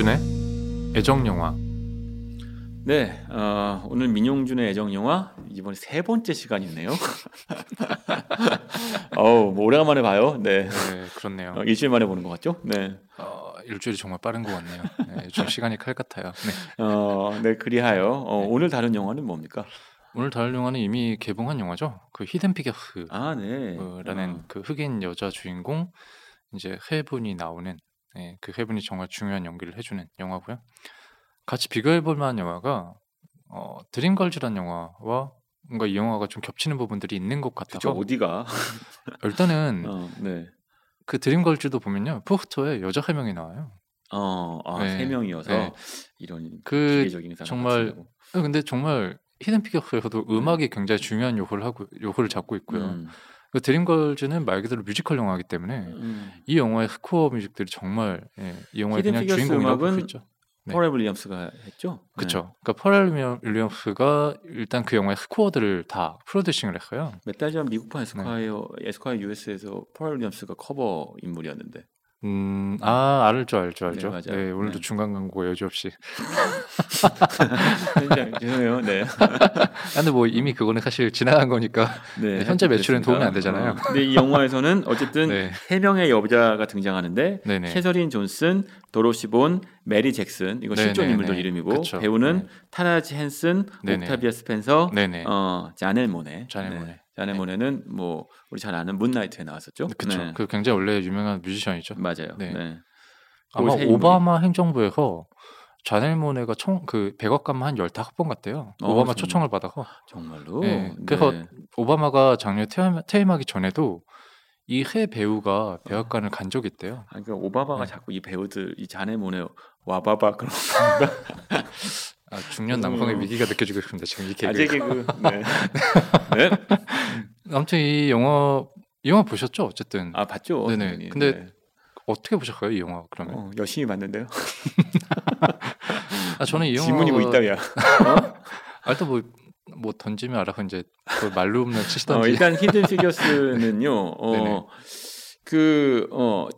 민용준의 애정 영화. 네, 어, 오늘 민용준의 애정 영화 이번에 세 번째 시간이네요. 어우, 뭐 오래간만에 봐요. 네, 네, 그렇네요. 어, 일주일 만에 보는 것 같죠? 네, 어, 일주일이 정말 빠른 것 같네요. 네, 좀 시간이 칼 같아요. 네. 어, 네 그리하여 어, 네. 오늘 다룬 영화는 뭡니까? 오늘 다룰 영화는 이미 개봉한 영화죠. 그 히든 피겨흐라는 아, 네, 어, 그 흑인 여자 주인공 이제 해분이 나오는 네, 그 해분이 정말 중요한 연기를 해주는 영화고요. 같이 비교해볼 만한 영화가 어, 드림걸즈란 영화와 뭔가 이 영화가 좀 겹치는 부분들이 있는 것 같아서 어디가? 일단은 어, 네, 그 드림걸즈도 보면요 포스터에 여자 한 명이 나와요. 어, 아, 네, 세 명이어서 네. 이런 그 정말. 어, 근데 정말 히든 피겨스에서도 음악이 굉장히 중요한 요소를 하고 요소를 잡고 있고요. 음, 그 드림걸즈는 말 그대로 뮤지컬 영화이기 때문에 음. 이 영화의 score music들이 정말 예, 이 영화의 그냥 주인공이라고 볼 수 있죠. 네. 퍼렐 윌리엄스가 했죠? 그렇죠. 그러니까 퍼렐 윌리엄스가 일단 그 영화의 score들을 다 producing을 했어요. 몇 달 전 미국판 네. 에스콰이어 에스콰이어 US에서 퍼렐 윌리엄스가 커버 인물이었는데 음, 아 알죠, 알죠, 네, 알죠. 맞아요. 네, 오늘도 네. 중간 광고 여지없이. 죄송해요. 네. 아, 근데 뭐 이미 그거는 사실 지나간 거니까. 네, 현재 매출엔 그렇습니다. 도움이 안 되잖아요. 어, 근데 이 영화에서는 어쨌든 네, 세 명의 여자가 등장하는데 네네. 캐서린 존슨, 도로시 본, 메리 잭슨 이거 실존. 인물들 이름이고 그쵸. 배우는 네. 타라지 헨슨, 네네. 옥타비아 스펜서, 네네. 어 자넬 모네. 자넬 네. 모네. 자넬 네. 모네는 뭐 우리 잘 아는 문라이트에 나왔었죠. 그렇죠. 네. 그 굉장히 원래 유명한 뮤지션이죠. 맞아요. 네. 네. 아마 인물이. 오바마 행정부에서 자넬 모네가 총 그 백악관만 한 15번 갔대요. 어, 오바마 정말. 초청을 받아서 정말로. 네, 그래서 네. 오바마가 작년에 퇴임, 퇴임하기 전에도 이 해 배우가 백악관을 간 적이 있대요. 아니, 그러니까 오바마가 네. 자꾸 이 배우들 이 자네 모네 와바바 그런 건가? 아, 중년 음. 남성의 위기가 느껴지고 있습니다. 지금 이 아재 개그. 개그. 네. 네. 아무튼 이 영화 이 영화 보셨죠? 어쨌든 아 봤죠. 네네. 당연히. 근데 네. 어떻게 보셨어요? 이 영화 그러면? 어, 열심히 봤는데요. 아 저는 이 영화 질문이 뭐 이따위야. 어? 아, 일단 뭐, 뭐 던지면 알아서 이제 그 말로 없는 어, 치시던지. 일단 히든 피겨스는요. 어, 그 어,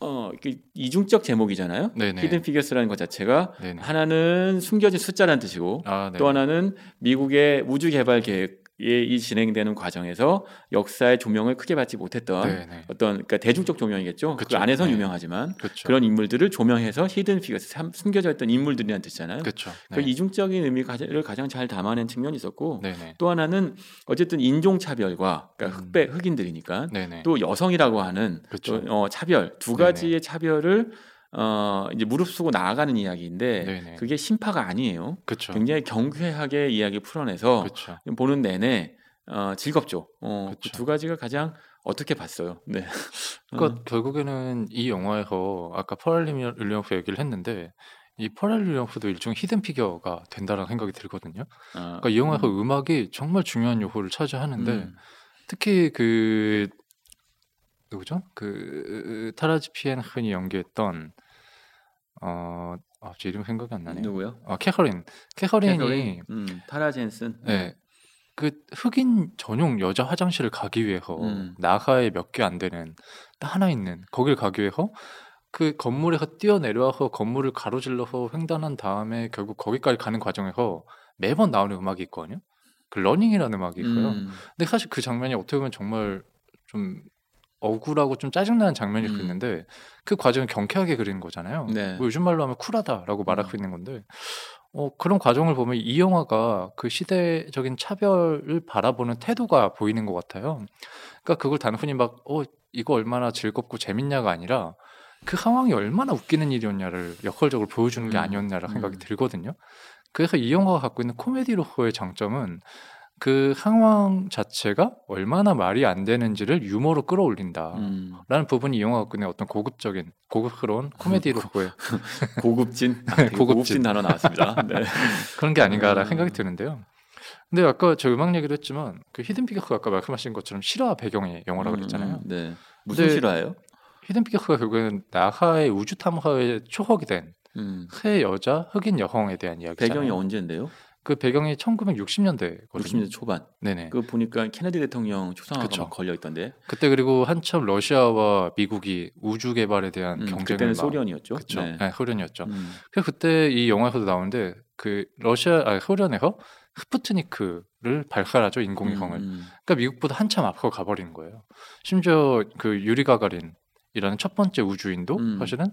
어, 그 이중적 제목이잖아요. 네네. 히든 피겨스라는 것 자체가 네네. 하나는 숨겨진 숫자라는 뜻이고 아, 네. 또 하나는 미국의 우주 개발 계획 이이 진행되는 과정에서 역사의 조명을 크게 받지 못했던 네네. 어떤 그러니까 대중적 조명이겠죠. 그 그쵸. 안에서 네. 유명하지만 그렇죠. 그런 인물들을 조명해서 히든 피겨스 삼- 숨겨져 있던 인물들이라는 뜻이잖아요. 그렇죠. 그 네. 이중적인 의미를 가장 잘 담아낸 측면이 있었고 네네. 또 하나는 어쨌든 인종 차별과 그러니까 음. 흑백 흑인들이니까 네네. 또 여성이라고 하는 그쵸. 또, 어, 차별 두. 가지의 차별을 어, 이제 무릅쓰고 나아가는 이야기인데 네네. 그게 신파가 아니에요. 그렇죠. 굉장히 경쾌하게 이야기 풀어내서 그렇죠. 보는 내내 어, 즐겁죠. 어, 그 그쵸. 두 가지가 가장 어떻게 봤어요. 네. 그러니까 결국에는 이 영화에서 아까 퍼렐 윌리엄스 얘기를 했는데 이 퍼렐 윌리엄스도 일종의 hidden figure가 된다라는 생각이 들거든요. 어, 그러니까 이 영화에서 음, 음. 악이 정말 중요한 요소를 차지하는데 음, 특히 그 누구죠? 그 타라지 P. 헨슨이 연기했던 어, 아, 제 이름 생각이 안 나네요. 누구요? 아, 캐서린. 캐서린이 캐서린? 음, 타라 헨슨. 네. 그 흑인 전용 여자 화장실을 가기 위해서 음. 나사에 몇 개 안 되는 딱 하나 있는 거길 가기 위해서 그 건물에서 뛰어내려와서 건물을 가로질러서 횡단한 다음에 결국 거기까지 가는 과정에서 매번 나오는 음악이 있거든요. 그 러닝이라는 음악이 있고요. 음, 근데 사실 그 장면이 어떻게 보면 정말 좀 억울하고 좀 짜증나는 장면일 수 음. 있는데 그 과정을 경쾌하게 그리는 거잖아요. 네. 뭐 요즘 말로 하면 쿨하다라고 말할 음. 수 있는 건데 어, 그런 과정을 보면 이 영화가 그 시대적인 차별을 바라보는 태도가 보이는 것 같아요. 그러니까 그걸 단순히 막 어, 이거 얼마나 즐겁고 재밌냐가 아니라 그 상황이 얼마나 웃기는 일이었냐를 역설적으로 보여주는 게 음, 아니었냐라는 생각이 음. 들거든요. 그래서 이 영화가 갖고 있는 코미디로서의 장점은 그 상황 자체가 얼마나 말이 안 되는지를 유머로 끌어올린다라는 음. 부분이 이 영화가 있는 어떤 고급적인 고급스러운 코미디로서의 고급진 아, 고급진. 고급진 단어 나왔습니다. 네. 그런 게 아닌가라는 음. 생각이 드는데요. 근데 아까 저 음악 얘기도 했지만 그 히든 피겨스가 아까 말씀하신 것처럼 실화 배경의 영화라고 그랬잖아요. 음, 네. 무슨 실화예요? 히든 피겨스가 결국에는 나사의 우주 탐사의 초석이 된 음. 세 여자 흑인 여성에 대한 이야기잖아요. 배경이 언제인데요? 그 배경이 1960년대거든요. 60년대 초반. 네네. 그 보니까 케네디 대통령 초상화가 걸려 있던데. 그때 그리고 한참 러시아와 미국이 우주 개발에 대한 음, 경쟁을 그때는 막- 소련이었죠. 그쵸. 네. 네, 소련이었죠. 음. 그 그때 이 영화에서도 나오는데 그 러시아 아 소련에서 스푸트니크를 발사하죠 인공위성을. 음, 음. 그러니까 미국보다 한참 앞으로 가버리는 거예요. 심지어 그 유리 가가린 이라는 첫 번째 우주인도 음. 사실은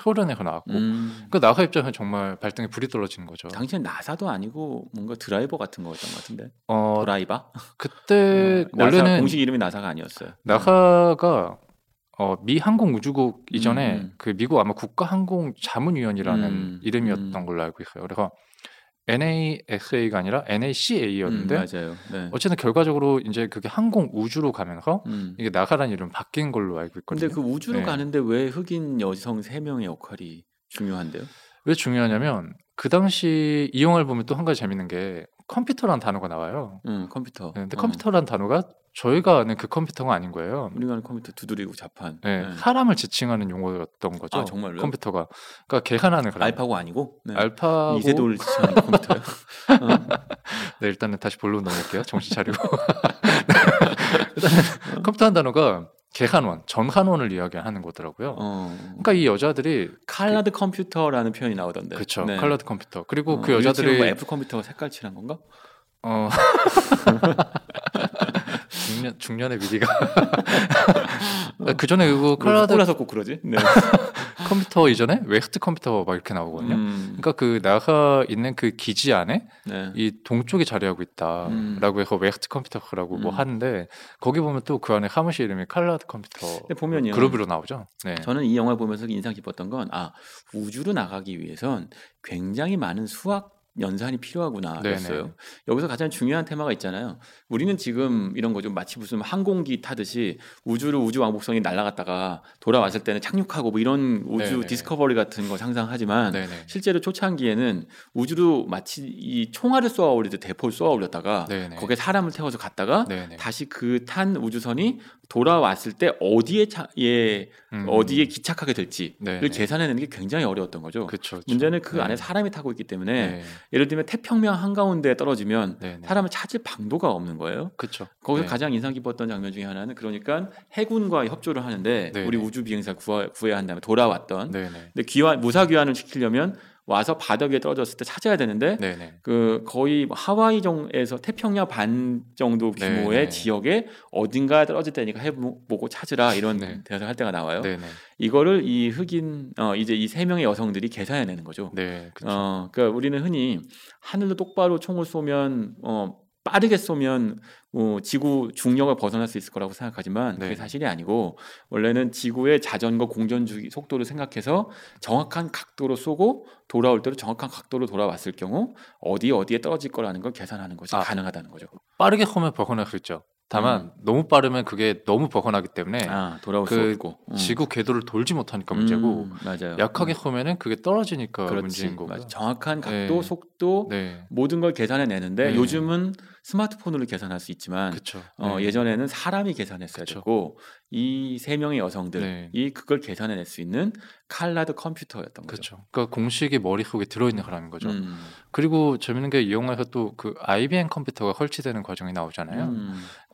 소련에서 나왔고. 음. 그 나사 입장에서 정말 발등에 불이 떨어지는 거죠. 당시엔 나사도 아니고 뭔가 드라이버 같은 거였던 것 같은데. 어 드라이버? 그때 어, 나사 원래는 공식 이름이 나사가 아니었어요. 나사가 어, 미 항공우주국 이전에 음, 음. 그 미국 아마 국가항공자문위원이라는 음, 이름이었던 음. 걸로 알고 있어요. 그래서 NASA가 아니라 음, NACA였는데 맞아요. 네. 어쨌든 결과적으로 이제 그게 항공 우주로 가면서 음. 이게 나사라는 이름 바뀐 걸로 알고 있거든요. 근데 그 우주로 네. 가는데 왜 흑인 여성 세 명의 역할이 중요한데요? 왜 중요하냐면 그 당시 이 영화를 보면 또 한 가지 재밌는 게 컴퓨터라는 단어가 나와요. 음, 컴퓨터. 네, 근데 어. 컴퓨터라는 단어가 저희가 아는 그 컴퓨터가 아닌 거예요. 우리가 아는 컴퓨터 두드리고 자판. 네, 네. 사람을 지칭하는 용어였던 거죠. 아, 정말로요? 컴퓨터가. 그러니까 계산하는 그런 알파고 아니고 네. 알파고 이세돌 지칭하는 컴퓨터요. 어. 네, 일단은 다시 본론 넘어갈게요. 정신 차리고. 일단은 컴퓨터 한 단어가 계산원, 전환원을 이야기하는 거더라고요. 어. 그러니까 이 여자들이 칼라드 컴퓨터라는 표현이 나오던데. 그렇죠. 네. 칼라드 컴퓨터. 그리고 어, 그 우리 여자들이 뭐 애플 컴퓨터가 색깔 칠한 건가? 어 중년 중년의 미디가 그 전에 그거 칼라드 콜라서 꼭 그러지? 네. 컴퓨터 이전에 West computer 막 이렇게 나오거든요. 음, 그러니까 그 나사 있는 그 기지 안에 네. 이 동쪽에 자리하고 음. 있다라고 해서 West computer라고 뭐 음. 하는데 거기 보면 또 그 안에 사무실 이름이 colored computer 보면요. 그룹으로 나오죠. 네. 저는 이 영화 보면서 인상 깊었던 건 아, 우주로 나가기 위해선 굉장히 많은 수학 연산이 필요하구나였어요. 네네. 여기서 가장 중요한 테마가 있잖아요. 우리는 지금 이런 거죠. 마치 무슨 항공기 타듯이 우주로 우주 왕복선이 날아갔다가 돌아왔을 때는 착륙하고 뭐 이런 우주 네네. 디스커버리 같은 거 상상하지만 네네. 실제로 초창기에는 우주로 마치 이 총알을 쏘아 올리듯 대포를 쏘아 올렸다가. 거기에 사람을 태워서 갔다가. 다시 그 탄 우주선이 돌아왔을 때 어디에 차, 예, 음. 어디에 기착하게 될지를. 계산해내는 게 굉장히 어려웠던 거죠. 그쵸, 그쵸. 문제는 그 네. 안에 사람이 타고 있기 때문에 네. 예를 들면 태평양 한가운데 떨어지면 네네. 사람을 찾을 방도가 없는 거예요. 그쵸. 거기서 네. 가장 인상 깊었던 장면 중에 하나는 그러니까 해군과 협조를 하는데 네네. 우리 우주 비행사 구해야 한다면 돌아왔던 네네. 근데 귀환 무사 귀환을 시키려면 와서 바닥 위에 떨어졌을 때 찾아야 되는데 네네. 그 거의 하와이 정에서 태평양 반 정도 규모의 네네. 지역에 어딘가에 떨어질 때니까 해보고 찾으라 이런 네. 대화를 할 때가 나와요. 네네. 이거를 이 흑인 어 이제 이 세 명의 여성들이 계산해내는 거죠. 네. 그쵸. 어, 그러니까 우리는 흔히 하늘로 똑바로 총을 쏘면 어 빠르게 쏘면 어, 지구 중력을 벗어날 수 있을 거라고 생각하지만 그게 네. 사실이 아니고 원래는 지구의 자전거 공전 주기 속도를 생각해서 정확한 각도로 쏘고 돌아올 때도 정확한 각도로 돌아왔을 경우 어디 어디에 떨어질 거라는 걸 계산하는 것이 아. 가능하다는 거죠. 빠르게 쏘면 벗어날 수 있죠. 다만 너무 빠르면 그게 너무 벗어나기 때문에 음. 아 돌아올 수그 없고 음. 지구 궤도를 돌지 못하니까 문제고 음, 맞아요. 약하게 음, 쏘면은 그게 떨어지니까 그렇지. 문제인 거고요. 맞아. 정확한 각도, 네. 속도 네. 모든 걸 계산해 내는데 네. 요즘은 스마트폰으로 계산할 수 있지만 그쵸. 어, 네. 예전에는 사람이 계산했어야 그쵸. 됐고 이 세 명의 여성들이 네. 그걸 계산해 낼 수 있는 칼라드 컴퓨터였던 거죠. 그렇죠. 그러니까 공식이 머릿속에 들어있는 거라는 거죠. 음. 그리고 재밌는 게 이 영화에서 또 그 IBM 컴퓨터가 설치되는 과정이 나오잖아요.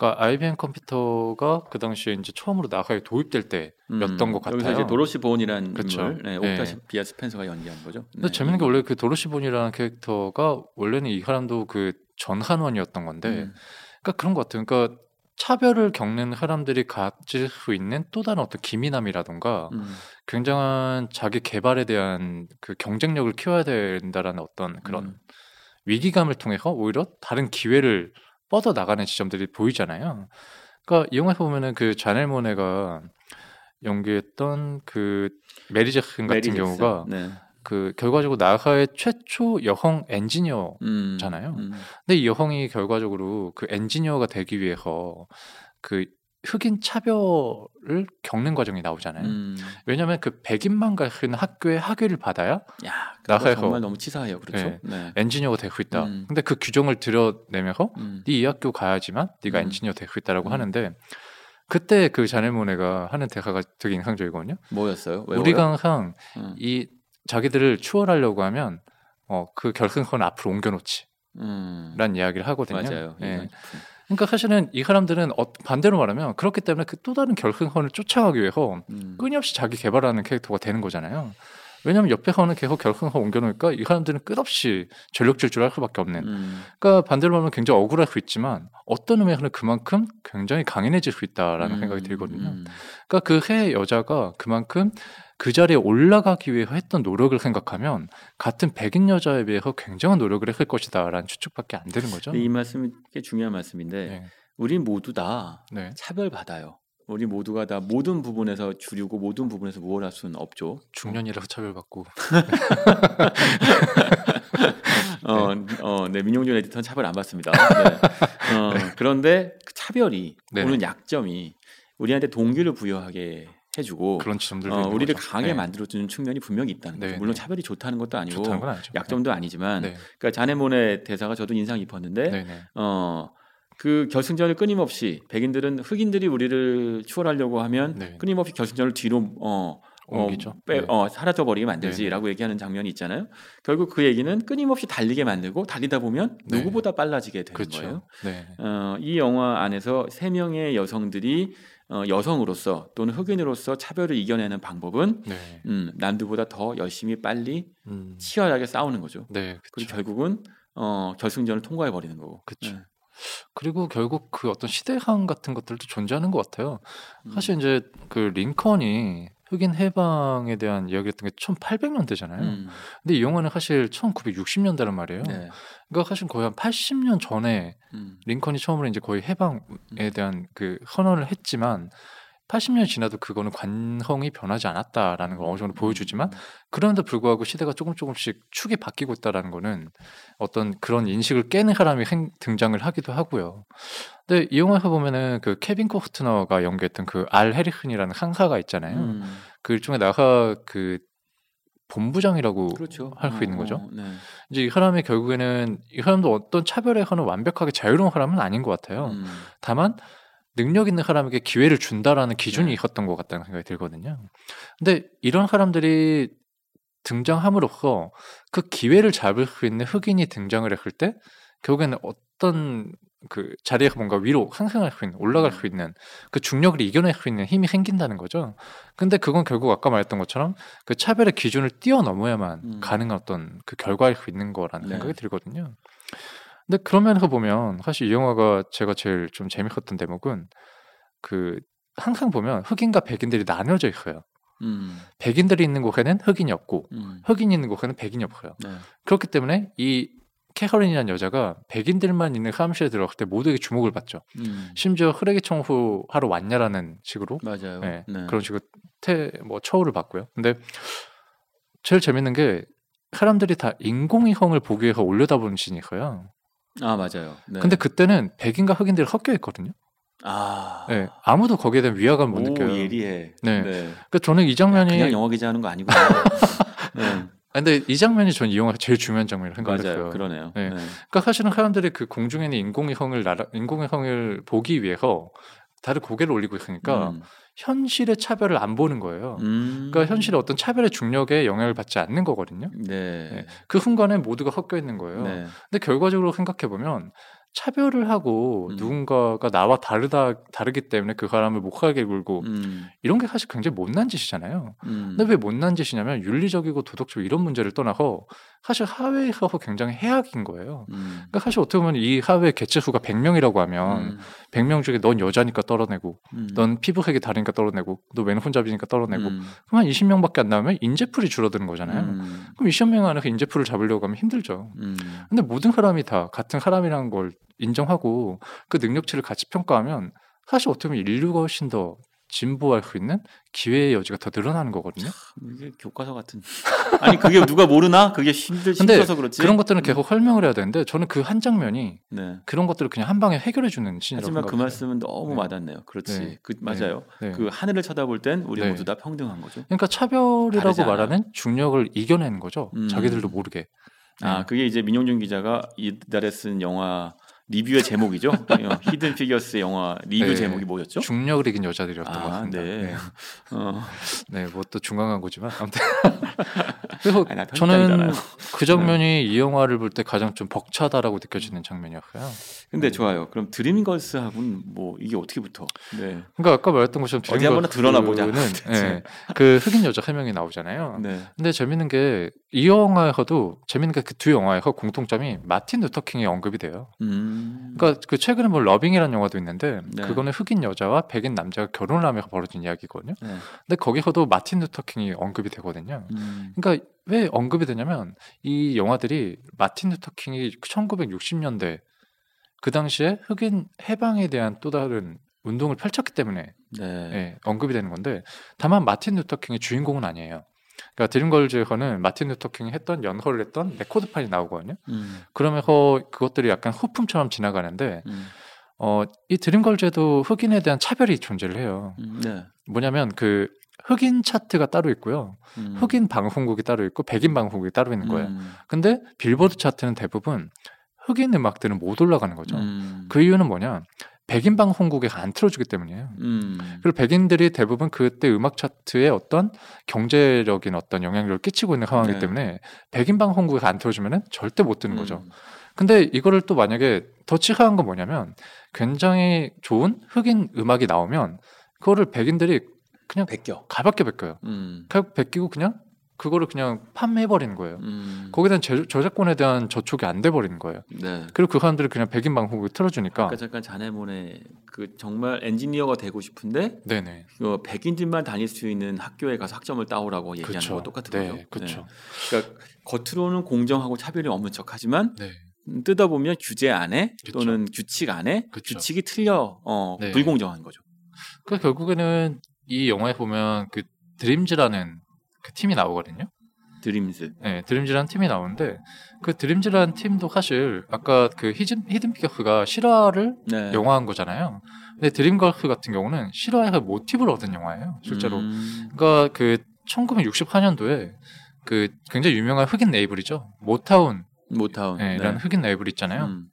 음. 그러니까 IBM 컴퓨터가 그 당시에 이제 처음으로 나사에 도입될 때 였던 것 같아요. 음. 여기서 이제 도로시 본이라는 그쵸. 인물, 네, 네. 옥타시비아 스펜서가 연기한 거죠. 근데 네. 재밌는 게 원래 그 도로시 본이라는 캐릭터가 원래는 이 사람도 그 전한원이었던 건데 음. 그러니까 그런 것 같아요. 그러니까 차별을 겪는 사람들이 가질 수 있는 또 다른 어떤 기민함이라던가 음. 굉장한 자기 개발에 대한 그 경쟁력을 키워야 된다라는 어떤 그런 음. 위기감을 통해서 오히려 다른 기회를 뻗어 나가는 지점들이 보이잖아요. 그러니까 이 영화에서 보면은 그 자넬 모네가 연기했던 그 메리 잭슨 같은 메리. 경우가 네. 그 결과적으로 나사의 최초 여성 엔지니어 음. 잖아요. 음. 근데 이 여성이 결과적으로 그 엔지니어가 되기 위해서 그 흑인 차별을 겪는 과정이 나오잖아요. 음. 왜냐하면 그 백인만 가는 학교에 학위를 받아야 야, 나사에서- 정말 너무 치사해요. 그렇죠? 네. 네. 엔지니어가 될수 있다. 음. 근데 그 규정을 들여내면서 음. 네이 학교 가야지만 네가 음. 엔지니어 될수 있다라고 음. 하는데 그때 그 자넬모네가 하는 대사가 되게 인상적이거든요. 뭐였어요? 왜 우리가 왜요? 항상 음. 이 자기들을 추월하려고 하면 어 그 결승선 앞으로 옮겨놓지. 음. 이야기를 하거든요. 맞아요. 예. 그러니까 사실은 이 사람들은 어- 반대로 말하면 그렇기 때문에 그 또 다른 결승선을 쫓아가기 위해서 음. 끊임없이 자기 개발하는 캐릭터가 되는 거잖아요. 왜냐하면 옆에 가는 계속 결승선 옮겨놓으니까 이 사람들은 끝없이 전력 질주를 할 수밖에 없는. 음. 그러니까 반대로 말하면 굉장히 억울할 수 있지만 어떤 의미에서는 그만큼 굉장히 강인해질 수 있다라는 음. 생각이 들거든요. 음. 그러니까 그 해 여자가 그만큼 그 자리에 올라가기 위해 했던 노력을 생각하면 같은 백인 여자에 비해서 굉장한 노력을 했을 것이다라는 추측밖에 안 되는 거죠. 이 말씀이 꽤 중요한 말씀인데 네. 우리 모두 다 네. 차별받아요. 우리 모두가 다 모든 부분에서 주류고 모든 부분에서 우월할 수는 없죠. 중년이라서 차별받고 어, 어, 네, 민용준 에디터는 차별 안 받습니다. 네. 어, 그런데 그 차별이 네. 오는 약점이 우리한테 동기를 부여하게 해주고 그런 지점들도 어, 우리를 거죠. 강하게 네. 만들어주는 측면이 분명히 있다는 거죠. 네, 물론 네. 차별이 좋다는 것도 아니고 좋다는. 약점도 아니지만 네. 그러니까 자네몬의 대사가 저도 인상 깊었는데 네. 네. 어, 그 결승전을 끊임없이 백인들은 흑인들이 우리를 추월하려고 하면 네. 끊임없이 결승전을 뒤로 어, 어, 옮기죠. 빼, 네. 어, 사라져 버리게 네, 만들지라고 얘기하는 장면이 있잖아요. 결국 그 얘기는 끊임없이 달리게 만들고 달리다 보면 네. 누구보다 빨라지게 되는 그렇죠. 거예요. 네. 어, 이 영화 안에서 세 명의 여성들이 어, 여성으로서 또는 흑인으로서 차별을 이겨내는 방법은 네. 음, 남들보다 더 열심히 빨리 음. 치열하게 싸우는 거죠. 네. 그리고 그렇죠. 결국은 어, 결승전을 통과해 버리는 거고. 그쵸. 네. 그리고 결국 그 어떤 시대상 같은 것들도 존재하는 것 같아요. 음. 사실 이제 그 링컨이 흑인 해방에 대한 이야기했던 게 1800년대잖아요. 음, 근데 이 영화는 사실 1960년대란 말이에요. 네. 그러니까 사실 거의 한 80년 전에 음, 링컨이 처음으로 이제 거의 해방에 대한 그 선언을 했지만 80년 지나도 그거는 관성이 변하지 않았다라는 걸 어느 정도 보여주지만 그럼에도 불구하고 시대가 조금 조금씩 축이 바뀌고 있다라는 거는 어떤 그런 인식을 깨는 사람이 행- 등장을 하기도 하고요. 근데 이 영화에서 보면은 그 케빈 코스트너가 연기했던 그알 해리슨이라는 상사가 있잖아요. 음, 그 일종의 나가 그 본부장이라고 그렇죠. 할수 있는 어, 거죠. 어, 네. 이제 이 사람이 결국에는 이 사람도 어떤 차별에서는 완벽하게 자유로운 사람은 아닌 것 같아요. 음, 다만 능력 있는 사람에게 기회를 준다라는 기준이 네. 있었던 것 같다는 생각이 들거든요. 근데 이런 사람들이 등장함으로써 그 기회를 잡을 수 있는 흑인이 등장을 했을 때 결국에는 어떤 그 자리에서 뭔가 위로 상승할 수 있는 올라갈 수 있는 그 중력을 이겨낼 수 있는 힘이 생긴다는 거죠. 근데 그건 결국 아까 말했던 것처럼 그 차별의 기준을 뛰어넘어야만 음. 가능한 어떤 그 결과일 수 있는 거라는 네. 생각이 들거든요. 근데 그런 면에서 보면 사실 이 영화가 제가 제일 좀 재밌었던 대목은 그 항상 보면 흑인과 백인들이 나뉘어져 있어요. 음, 백인들이 있는 곳에는 흑인이 없고 음, 흑인이 있는 곳에는 백인이 없어요. 네. 그렇기 때문에 이 캐서린이라는 여자가 백인들만 있는 사무실에 들어갔을 때 모두에게 주목을 받죠. 음, 심지어 쓰레기 청소하러 왔냐라는 식으로 맞아요. 네, 네. 그런 식으로 태, 뭐 처우를 받고요. 근데 제일 재밌는 게 사람들이 다 인공위성을 보기 위해서 올려다보는 씬이 있어요. 아 맞아요. 네. 근데 그때는 백인과 흑인들이 섞여 있거든요. 아, 네, 아무도 거기에 대한 위화감 못 오, 느껴요. 예리해. 네. 네. 그러니까 저는 이 장면이 그냥 영화 기자 하는 거 아니고. 네. 아, 근데 이 장면이 전 이 영화 제일 중요한 장면이라고 생각했어요. 맞아요. 그러네요. 네. 네. 그러니까 사실은 사람들이 그 공중에 있는 인공위성을 날아, 인공위성을 보기 위해서 다들 고개를 올리고 있으니까 음. 현실의 차별을 안 보는 거예요. 음. 그러니까 현실의 어떤 차별의 중력에 영향을 받지 않는 거거든요. 네. 네. 그 순간에 모두가 섞여 있는 거예요. 네. 근데 결과적으로 생각해 보면 차별을 하고 음. 누군가가 나와 다르다 다르기 때문에 그 사람을 못 가게 굴고 음. 이런 게 사실 굉장히 못난 짓이잖아요. 음. 근데 왜 못난 짓이냐면 윤리적이고 도덕적 이런 문제를 떠나서 사실 사회에서 굉장히 해악인 거예요. 음. 그러니까 사실 어떻게 보면 이 사회 개체 수가 100명이라고 하면 음. 100명 중에 넌 여자니까 떨어내고 음. 넌 피부색이 다르니까 떨어내고 너왜 혼잡이니까 떨어내고 음. 그럼 한 20명밖에 안 나오면 인재풀이 줄어드는 거잖아요. 음. 그럼 20명 안에서 인재풀을 잡으려고 하면 힘들죠. 음. 근데 모든 사람이 다 같은 사람이라는 걸 인정하고 그 능력치를 같이 평가하면 사실 어떻게 보면 인류가 훨씬 더 진보할 수 있는 기회의 여지가 더 늘어나는 거거든요. 이게 교과서 같은. 아니 그게 누가 모르나? 그게 힘들 힘들어서 그렇지. 그런 것들은 계속 설명을 해야 되는데 저는 그 한 장면이 네. 그런 것들을 그냥 한 방에 해결해 주는 신이라고 하지만 그. 말씀은 너무 네. 와닿네요. 그렇지. 네. 그 맞아요. 네. 그 하늘을 쳐다볼 땐 우리 네. 모두 다 평등한 거죠. 그러니까 차별이라고. 말하는 중력을 이겨내는 거죠. 음. 자기들도 모르게. 아 네. 그게 이제 민용준 기자가 이달에 쓴 영화 리뷰의 제목이죠. 어, 히든 피겨스 영화 리뷰 네. 제목이 뭐였죠? 중력을 이긴 여자들이었던 것 아, 같습니다. 네. 네. 어, 네, 뭐 또 중간 광고지만 아무튼 그래서 아니, 나 저는. 그 장면이 이 영화를 볼 때 가장 좀 벅차다라고 느껴지는 장면이었어요. 근데 좋아요. 그럼 드림걸스하고는 뭐 이게 어떻게 붙어? 네. 그러니까 아까 말했던 것처럼 어디 한번 들어나 보자. 는 예, 그 흑인 여자 세 명이 나오잖아요. 네. 근데 재밌는 게 이 영화에서도 재밌는 게 그 두 영화에서 공통점이 마틴 루터킹이 언급이 돼요. 음. 그러니까 그 최근에 뭐 러빙이라는 영화도 있는데 네. 그거는 흑인 여자와 백인 남자가 결혼을 하면서 벌어진 이야기거든요. 네. 근데 거기서도 마틴 루터킹이 언급이 되거든요. 음. 그러니까 왜 언급이 되냐면 이 영화들이 마틴 루터킹이 1960년대 그 당시에 흑인 해방에 대한 또 다른 운동을 펼쳤기 때문에 네. 예, 언급이 되는 건데 다만 마틴 루터킹이 주인공은 아니에요. 그러니까 드림걸즈에서는 마틴 루터킹이 했던 연설을 했던 레코드판이 나오거든요. 음. 그러면서 그것들이 약간 소품처럼 지나가는데 음. 어, 이 드림걸즈에도 흑인에 대한 차별이 존재를 해요. 음. 네. 뭐냐면 그 흑인 차트가 따로 있고요. 음. 흑인 방송국이 따로 있고 백인 방송국이 따로 있는 거예요. 음. 근데 빌보드 차트는 대부분 흑인 음악들은 못 올라가는 거죠. 음. 그 이유는 뭐냐? 백인 방송국에 안 틀어주기 때문이에요. 음. 그리고 백인들이 대부분 그때 음악 차트에 어떤 경제적인 어떤 영향력을 끼치고 있는 상황이기 네. 때문에 백인 방송국에 안 틀어주면은 절대 못 듣는 거죠. 음. 근데 이거를 또 만약에 더 치사한 건 뭐냐면 굉장히 좋은 흑인 음악이 나오면 그거를 백인들이 그냥 베껴. 가볍게 베껴요. 음. 가볍게 베끼고 그냥 그거를 그냥 판매해버리는 거예요. 음. 거기에 대한 제- 저작권에 대한 저촉이 안 돼버리는 거예요. 네. 그리고 그 사람들이 그냥 백인 방송국에 틀어주니까 아까 잠깐 자네모네 그 정말 엔지니어가 되고 싶은데 네네 그 백인들만 다닐 수 있는 학교에 가서 학점을 따오라고 얘기하는 그쵸. 거 똑같은 네, 거죠. 그쵸. 네. 그러니까 겉으로는 공정하고 차별이 없는 척하지만 네 음, 뜯어보면 규제 안에 그쵸. 또는 규칙 안에 그쵸. 규칙이 틀려 어, 네. 불공정한 거죠. 그 결국에는 이 영화에 보면 그 드림즈라는 그 팀이 나오거든요. 드림즈. 네, 드림즈라는 팀이 나오는데 그 드림즈라는 팀도 사실 아까 그 히든 히든 피겨스가 실화를 네. 영화화한 거잖아요. 근데 드림걸스 같은 경우는 실화에서 모티브를 얻은 영화예요. 실제로. 음. 그러니까 그 1964년도에 그 굉장히 유명한 흑인 레이블이죠. 모타운 모타운. 네, 라는 흑인 레이블 있잖아요. 음.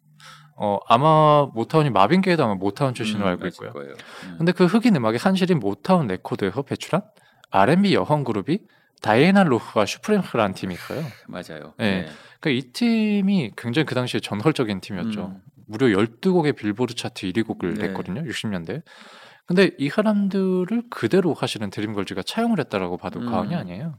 어 아마 모타운이 마빈 게이도 아마 모타운 출신으로 음, 알고 있고요. 거예요. 음. 근데 그 흑인 음악의 산실인 모타운 레코드에서 배출한 R&B 여성 그룹이 다이애나 로스와 슈프림스라는 팀이 있어요. 맞아요. 네. 그러니까 이 팀이 굉장히 그 당시에 전설적인 팀이었죠. 음. 무려 12곡의 빌보드 차트 1위 곡을 네. 냈거든요. 60년대. 근데 이 사람들을 그대로 사실은 드림걸즈가 차용을 했다라고 봐도 음. 과언이 아니에요.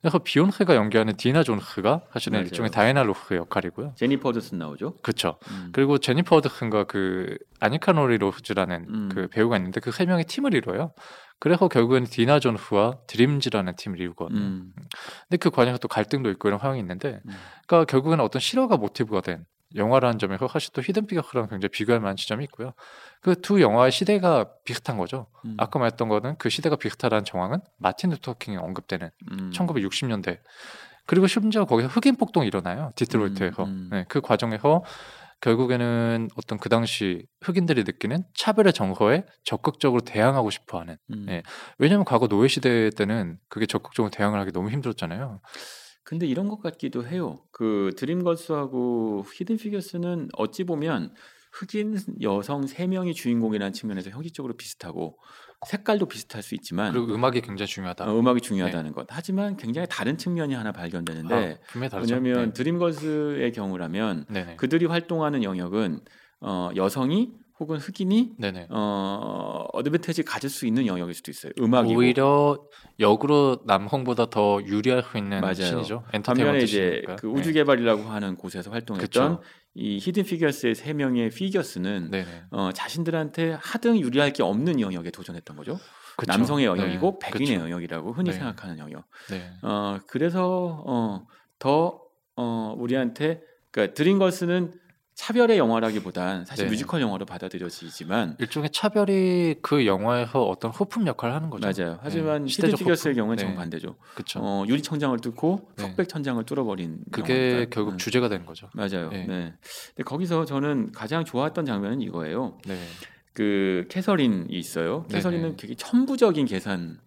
그래서 비욘세가 연기하는 디나 존스가 사실은 맞아요. 일종의 다이애나 로스 역할이고요. 제니퍼 허드슨 나오죠. 그렇죠. 음. 그리고 제니퍼 허드슨과 그 아니카 노니 로즈라는 음. 그 배우가 있는데 그 세 명이 팀을 이뤄요. 그래서 결국에는 디나 존스와 드림즈라는 팀을 이루거든요. 음. 근데 그 과정에서 또 갈등도 있고 이런 상황이 있는데, 음. 그러니까 결국에는 어떤 실화가 모티브가 된 영화라는 점에서 사실 또 히든 피겨스랑 굉장히 비교할 만한 지점이 있고요. 그 두 영화의 시대가 비슷한 거죠. 음. 아까 말했던 거는 그 시대가 비슷하다는 정황은 마틴 루터 킹이 언급되는 음. 1960년대. 그리고 심지어 거기서 흑인 폭동이 일어나요. 디트로이트에서. 음, 음. 네, 그 과정에서 결국에는 어떤 그 당시 흑인들이 느끼는 차별의 정서에 적극적으로 대항하고 싶어 하는. 음. 네. 왜냐하면 과거 노예 시대 때는 그게 적극적으로 대항을 하기 너무 힘들었잖아요. 근데 이런 것 같기도 해요. 그 드림 걸스하고 히든 피겨스는 어찌 보면 흑인 여성 세 명이 주인공이라는 측면에서 형식적으로 비슷하고 색깔도 비슷할 수 있지만 그리고 음악이 굉장히 중요하다. 어, 음악이 중요하다는 것. 하지만 굉장히 다른 측면이 하나 발견되는데 아. 왜냐하면 네. 드림걸스의 경우라면 네네. 그들이 활동하는 영역은 어, 여성이 혹은 흑인이 네네. 어, 어드밴티지 가질 수 있는 영역일 수도 있어요. 음악이고. 오히려 역으로 남성보다 더 유리할 수 있는 맞아요. 신이죠. 반면에 이제 신이니까. 그 우주 개발이라고 하는 곳에서 활동했던 그쵸. 이 히든 피겨스의 세 명의 figures는 네. 어, 자신들한테 하등 유리할 게 없는 영역에 도전했던 거죠. 그쵸. 남성의 영역이고 네, 백인의 그쵸. 영역이라고 흔히 네. 생각하는 영역. 네. 어, 그래서 어, 더 어, 우리한테 그러니까 드림걸스는 차별의 영화라기보단 사실 네. 뮤지컬 영화로 받아들여지지만 일종의 차별이 그 영화에서 어떤 소품 역할을 하는 거죠. 맞아요. 하지만 네, 시대적 피겨스의. 경우는 네. 정반대죠. 그렇죠. 어, 유리 천장을 뚫고 네. 석백 천장을 뚫어버린 그게 영화니까. 결국 음. 주제가 되는 거죠. 맞아요. 네. 네. 근데 거기서 저는 가장 좋았던 장면은 이거예요. 네. 그 캐서린이 있어요. 캐서린은 되게 천부적인 계산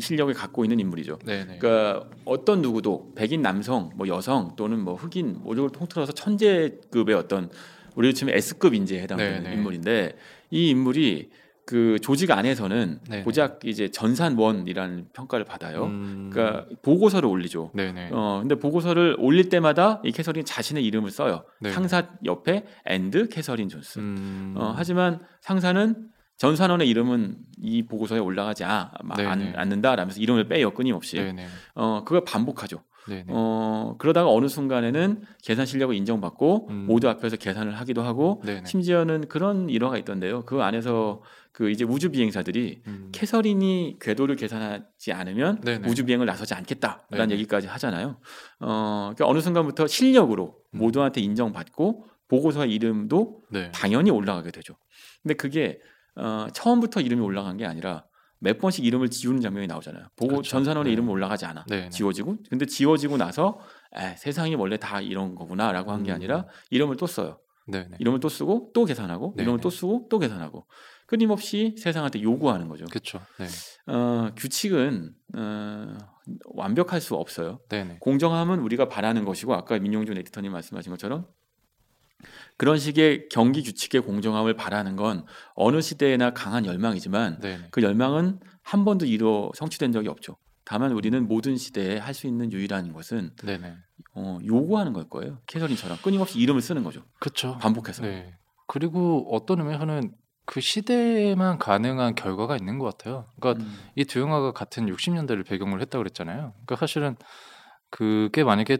실력을 갖고 있는 인물이죠. 네네. 그러니까 어떤 누구도 백인 남성, 뭐 여성 또는 뭐 흑인 모두를 통틀어서 천재급의 어떤 우리 치면 S급 인재에 해당되는 네, 네. 인물인데 이 인물이 그 조직 안에서는 네, 네. 고작 이제 전산원이라는 평가를 받아요. 음, 그러니까 보고서를 올리죠. 네네. 어 근데 보고서를 올릴 때마다 이 캐서린 자신의 이름을 써요. 네. 상사 옆에 and 캐서린 존스. 음, 어, 하지만 상사는 전 산원의 이름은 이 보고서에 올라가지 아, 마- 네네. 않, 않는다라면서 이름을 빼요 끊임없이. 네네. 어 그걸 반복하죠. 네네. 어 그러다가 어느 순간에는 계산 실력을 인정받고 음. 모두 앞에서 계산을 하기도 하고 네네. 심지어는 그런 일화가 있던데요. 그 안에서 그 이제 우주 비행사들이 음, 캐서린이 궤도를 계산하지 않으면. 우주 비행을 나서지 않겠다라는. 얘기까지 하잖아요. 어 그러니까 어느 순간부터 실력으로 음. 모두한테 인정받고 보고서의 이름도 네. 당연히 올라가게 되죠. 근데 그게 어, 처음부터 이름이 올라간 게 아니라 몇 번씩 이름을 지우는 장면이 나오잖아요. 보고 그렇죠. 전산원의 네. 이름은 올라가지 않아. 네. 지워지고 근데 지워지고 나서 에, 세상이 원래 다 이런 거구나라고 한게 음. 아니라 이름을 또 써요. 네네. 이름을 또 쓰고 또 계산하고 네네. 이름을 또 쓰고 또 계산하고 끊임없이 세상한테 요구하는 거죠. 그렇죠. 네. 어, 규칙은 어, 완벽할 수 없어요. 네네. 공정함은 우리가 바라는 것이고 아까 민용준 에디터님 말씀하신 것처럼 그런 식의 경기 규칙의 공정함을 바라는 건 어느 시대에나 강한 열망이지만 네네. 그 열망은 한 번도 이루어 성취된 적이 없죠. 다만 우리는 모든 시대에 할 수 있는 유일한 것은 네네. 어, 요구하는 걸 거예요. 캐서린처럼 끊임없이 이름을 쓰는 거죠. 그렇죠. 반복해서. 네. 그리고 어떤 의미에서는 그 시대에만 가능한 결과가 있는 것 같아요. 그러니까 음, 이두 영화가 같은 60년대를 배경으로 했다고 그랬잖아요. 그러니까 사실은 그게 만약에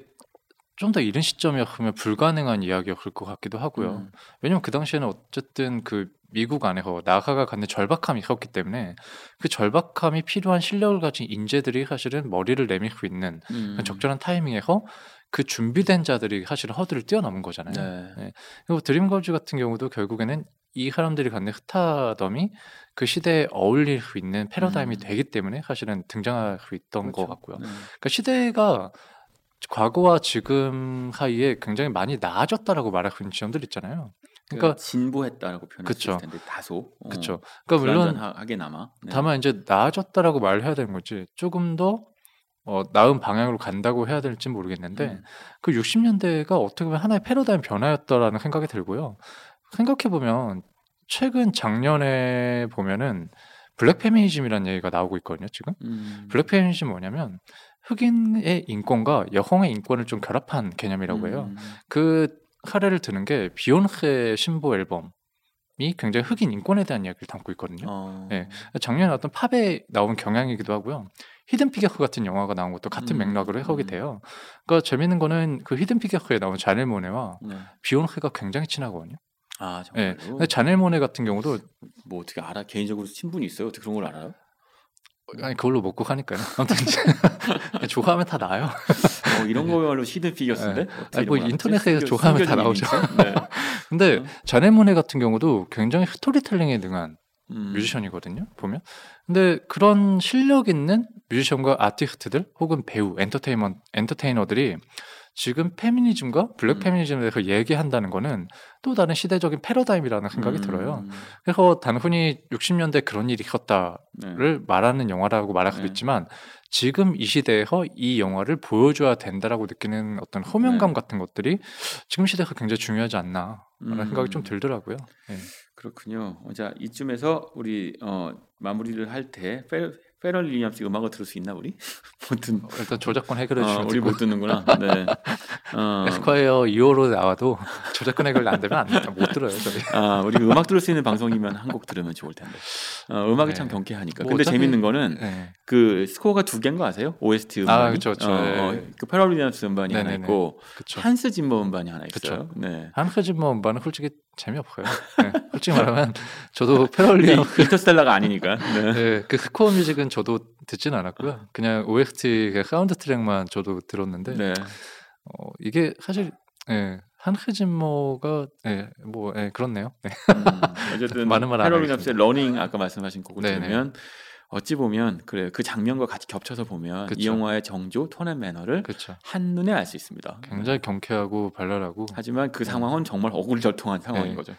좀 더 이른 시점이었으면 불가능한 이야기였을 것 같기도 하고요. 음, 왜냐면 그 당시에는 어쨌든 그 미국 안에서 나가가 갖는 절박함이 있었기 때문에 그 절박함이 필요한 실력을 가진 인재들이 사실은 머리를 내밀고 있는 음. 그 적절한 타이밍에서 그 준비된 자들이 사실은 허들을 뛰어넘은 거잖아요. 네. 그리고 드림걸즈 같은 경우도 결국에는 이 사람들이 갖는 스타덤이 그 시대에 어울릴 수 있는 패러다임이 음. 되기 때문에 사실은 등장할 수 있던 것 그렇죠. 같고요. 네. 그러니까 시대가 과거와 지금 사이에 굉장히 많이 나아졌다라고 수 있는 지점들 있잖아요. 그러니까 그러니까 진보했다라고 표현할 수 그쵸. 있을 텐데 다소. 어, 그렇죠. 그러니까 물론 불완전하게나마. 네. 다만 이제 나아졌다라고 말을 해야 되는 거지 조금 더 어, 나은 방향으로 간다고 해야 될지 모르겠는데 음. 그 60년대가 어떻게 보면 하나의 패러다임 변화였다라는 생각이 들고요. 생각해 보면 최근 작년에 보면은 블랙 페미니즘이라는 얘기가 나오고 있거든요. 지금 음. 블랙 페미니즘 뭐냐면 흑인의 인권과 여성의 인권을 좀 결합한 개념이라고 해요. 음. 그 사례를 드는 게 비욘세 신보 앨범 이 굉장히 흑인 인권에 대한 이야기를 담고 있거든요. 어. 네. 작년에 어떤 팝에 나온 경향이기도 하고요. 히든 피겨스 같은 영화가 나온 것도 같은 음, 맥락으로 해석이 음. 돼요. 그러니까 재밌는 거는 그 히든 피겨스에 나온 자넬 모네와 네. 비욘세가 굉장히 친하거든요. 아 네. 정말로. 근데 자넬 모네 같은 경우도 뭐 어떻게 알아? 개인적으로 친분이 있어요? 어떻게 그런 걸 알아요? 아니 그걸로 먹고 사니까요. 아무튼 좋아하면 다 나요. 어, 이런 거야말로 히든 피겨스인데. 네. 아니, 뭐 인터넷에? 좋아하면 다 나오죠. 네. 근데 어. 자넬 모네 같은 경우도 굉장히 스토리텔링에 능한 음. 뮤지션이거든요. 보면. 근데 그런 실력 있는 뮤지션과 아티스트들 혹은 배우, 엔터테인먼 엔터테이너들이 지금 페미니즘과 블랙 음. 페미니즘에 대해서 얘기한다는 거는 또 다른 시대적인 패러다임이라는 생각이 음. 들어요. 그래서 단순히 60년대 그런 일이 있었다를 네. 말하는 영화라고 말할 수도 네. 있지만 지금 이 시대에서 이 영화를 보여줘야 된다라고 느끼는 어떤 호명감 네. 같은 것들이 지금 시대가 굉장히 중요하지 않나라는 음. 생각이 좀 들더라고요. 네. 그렇군요. 어, 자 이쯤에서 우리 어, 마무리를 할 때 페럴 윌리엄스 음악을 들을 수 있나 우리? 못 듣 일단 저작권 해결해 어, 주시면 우리 못 듣는구나. 네. 어, 에스콰이어 2호로 나와도 저작권 해결 안 되면 안, 못 들어요. 저희. 아, 우리 음악 들을 수 있는 방송이면 한 곡 들으면 좋을 텐데. 어, 음악이 네. 참 경쾌하니까. 뭐 근데 어차피- 재밌는 거는 네. 그 스코어가 두 개인 거 아세요? OST 음반. 아, 그쵸, 그쵸. 네. 그 퍼렐 윌리엄스 음반이 하나 네네네. 있고 그렇죠. 한스 짐머 음반이 하나 있어요. 그쵸. 네. 한스 짐머 음반은 솔직히 재미없어요. 네. 솔직히 말하면 저도 퍼렐 윌리엄 이- 인터스텔라가 아니니까. 네. 네, 그 score music은 저도 듣진 않았고요. 그냥 OST 그 사운드 트랙만 저도 들었는데 네. 어, 이게 사실 예, 한크지머가 예, 뭐 예, 그렇네요. 네. 음, 어쨌든 많은 말안 페럴 윌리엄스의 러닝 아까 말씀하신 곡을 네네. 들으면 어찌 보면 그래 그 장면과 같이 겹쳐서 보면 이 그쵸. 영화의 정조, 톤앤 매너를 그렇죠. 한눈에 알 수 있습니다. 굉장히 경쾌하고 발랄하고 하지만 그 네. 상황은 정말 어굴절통한 상황인 네. 거죠.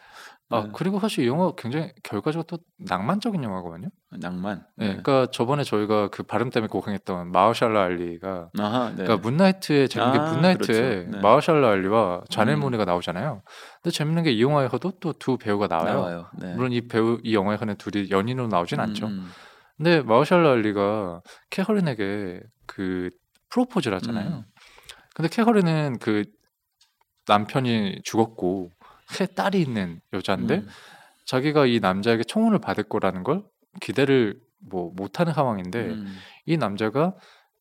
아 네. 그리고 사실 이 영화 굉장히 결과적으로 또 낭만적인 영화거든요. 낭만. 네, 네. 그러니까 저번에 저희가 그 발음 때문에 고생했던 마우샬라 알리가 아하, 네. 그러니까 문나이트의 재밌는 게 아, 문나이트에 그렇죠. 네. 마우샬라 알리와 자넬 음. 모네가 나오잖아요. 근데 재밌는 게 이 영화에서도 또 두 배우가 나와요. 나와요. 네. 물론 이 배우 이 영화에서는 둘이 연인으로 나오진 않죠. 음, 근데 마우샬라 알리가 캐허린에게 그 프로포즈를 하잖아요. 음. 근데 캐허린은 그 남편이 죽었고 세 딸이 있는 여자인데 음. 자기가 이 남자에게 청혼을 받을 거라는 걸 기대를 뭐 못하는 상황인데 음. 이 남자가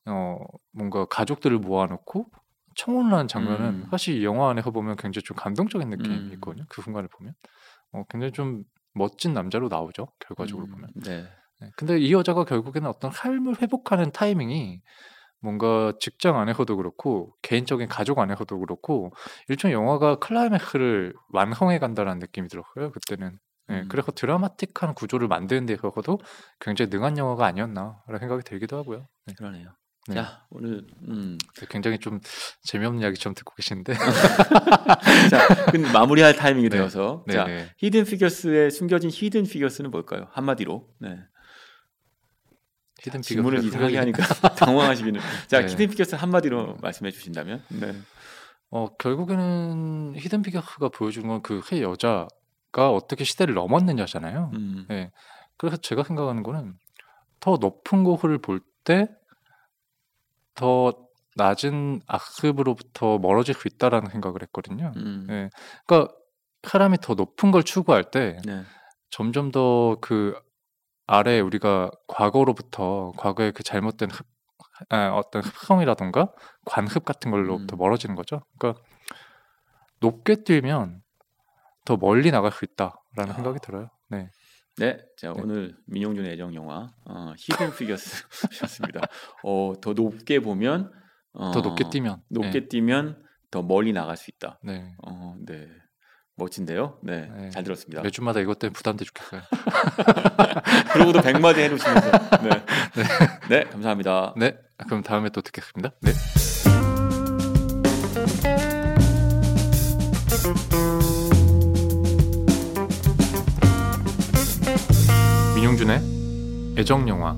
어 뭔가 가족들을 모아놓고 청혼을 하는 장면은 음. 사실 이 영화 안에서 보면 굉장히 좀 감동적인 느낌이 음. 있거든요. 그 순간을 보면 어 굉장히 좀 멋진 남자로 나오죠. 결과적으로 음, 보면. 네. 네, 근데 이 여자가 결국에는 어떤 삶을 회복하는 타이밍이 뭔가 직장 안에서도 그렇고 개인적인 가족 안에서도 그렇고 일종의 영화가 클라이맥스를 완성해 간다는 느낌이 들었어요. 그때는. 네, 음. 그래서 드라마틱한 구조를 만드는 데 있어서도 굉장히 능한 영화가 아니었나라는 생각이 들기도 하고요. 네, 그러네요. 네. 자 오늘 음. 굉장히 좀 재미없는 이야기처럼 듣고 계신데. 자 근데 마무리할 타이밍이 네. 되어서 네, 자 네. 히든 피겨스의 숨겨진 히든 피겨스는 뭘까요? 한마디로. 네. 히든 질문을 피겨스 이상하게 하니까 당황하시기는. 자 네. 히든 피겨스 한마디로 말씀해 주신다면. 네. 어 결국에는 히든 피겨스가 보여주는 건 그 세 여자가 어떻게 시대를 넘었느냐잖아요. 음. 네. 그래서 제가 생각하는 거는 더 높은 곳을 볼 때 더 낮은 악습으로부터 멀어질 수 있다라는 생각을 했거든요. 음. 네. 그러니까 사람이 더 높은 걸 추구할 때 네. 점점 더 그 아래 우리가 과거로부터 과거의 그 잘못된 흡, 아, 어떤 흡성이라던가 관습 같은 걸로부터 음. 멀어지는 거죠. 그러니까 높게 뛰면 더 멀리 나갈 수 있다라는 아. 생각이 들어요. 네. 네, 자 네. 오늘 민용준 애정 영화 어, 히든 피겨스였습니다. 어, 더 높게 보면 어, 더 높게 뛰면 높게 네. 뛰면 더 멀리 나갈 수 있다. 네. 어, 네, 멋진데요. 네, 네. 잘 들었습니다. 매주마다 이것 때문에 부담돼 죽겠어요. 그러고도 백마디 해놓으시면서 네, 네, 감사합니다. 네. 그럼 다음에 또 듣겠습니다. 네. 민용준의 애정 영화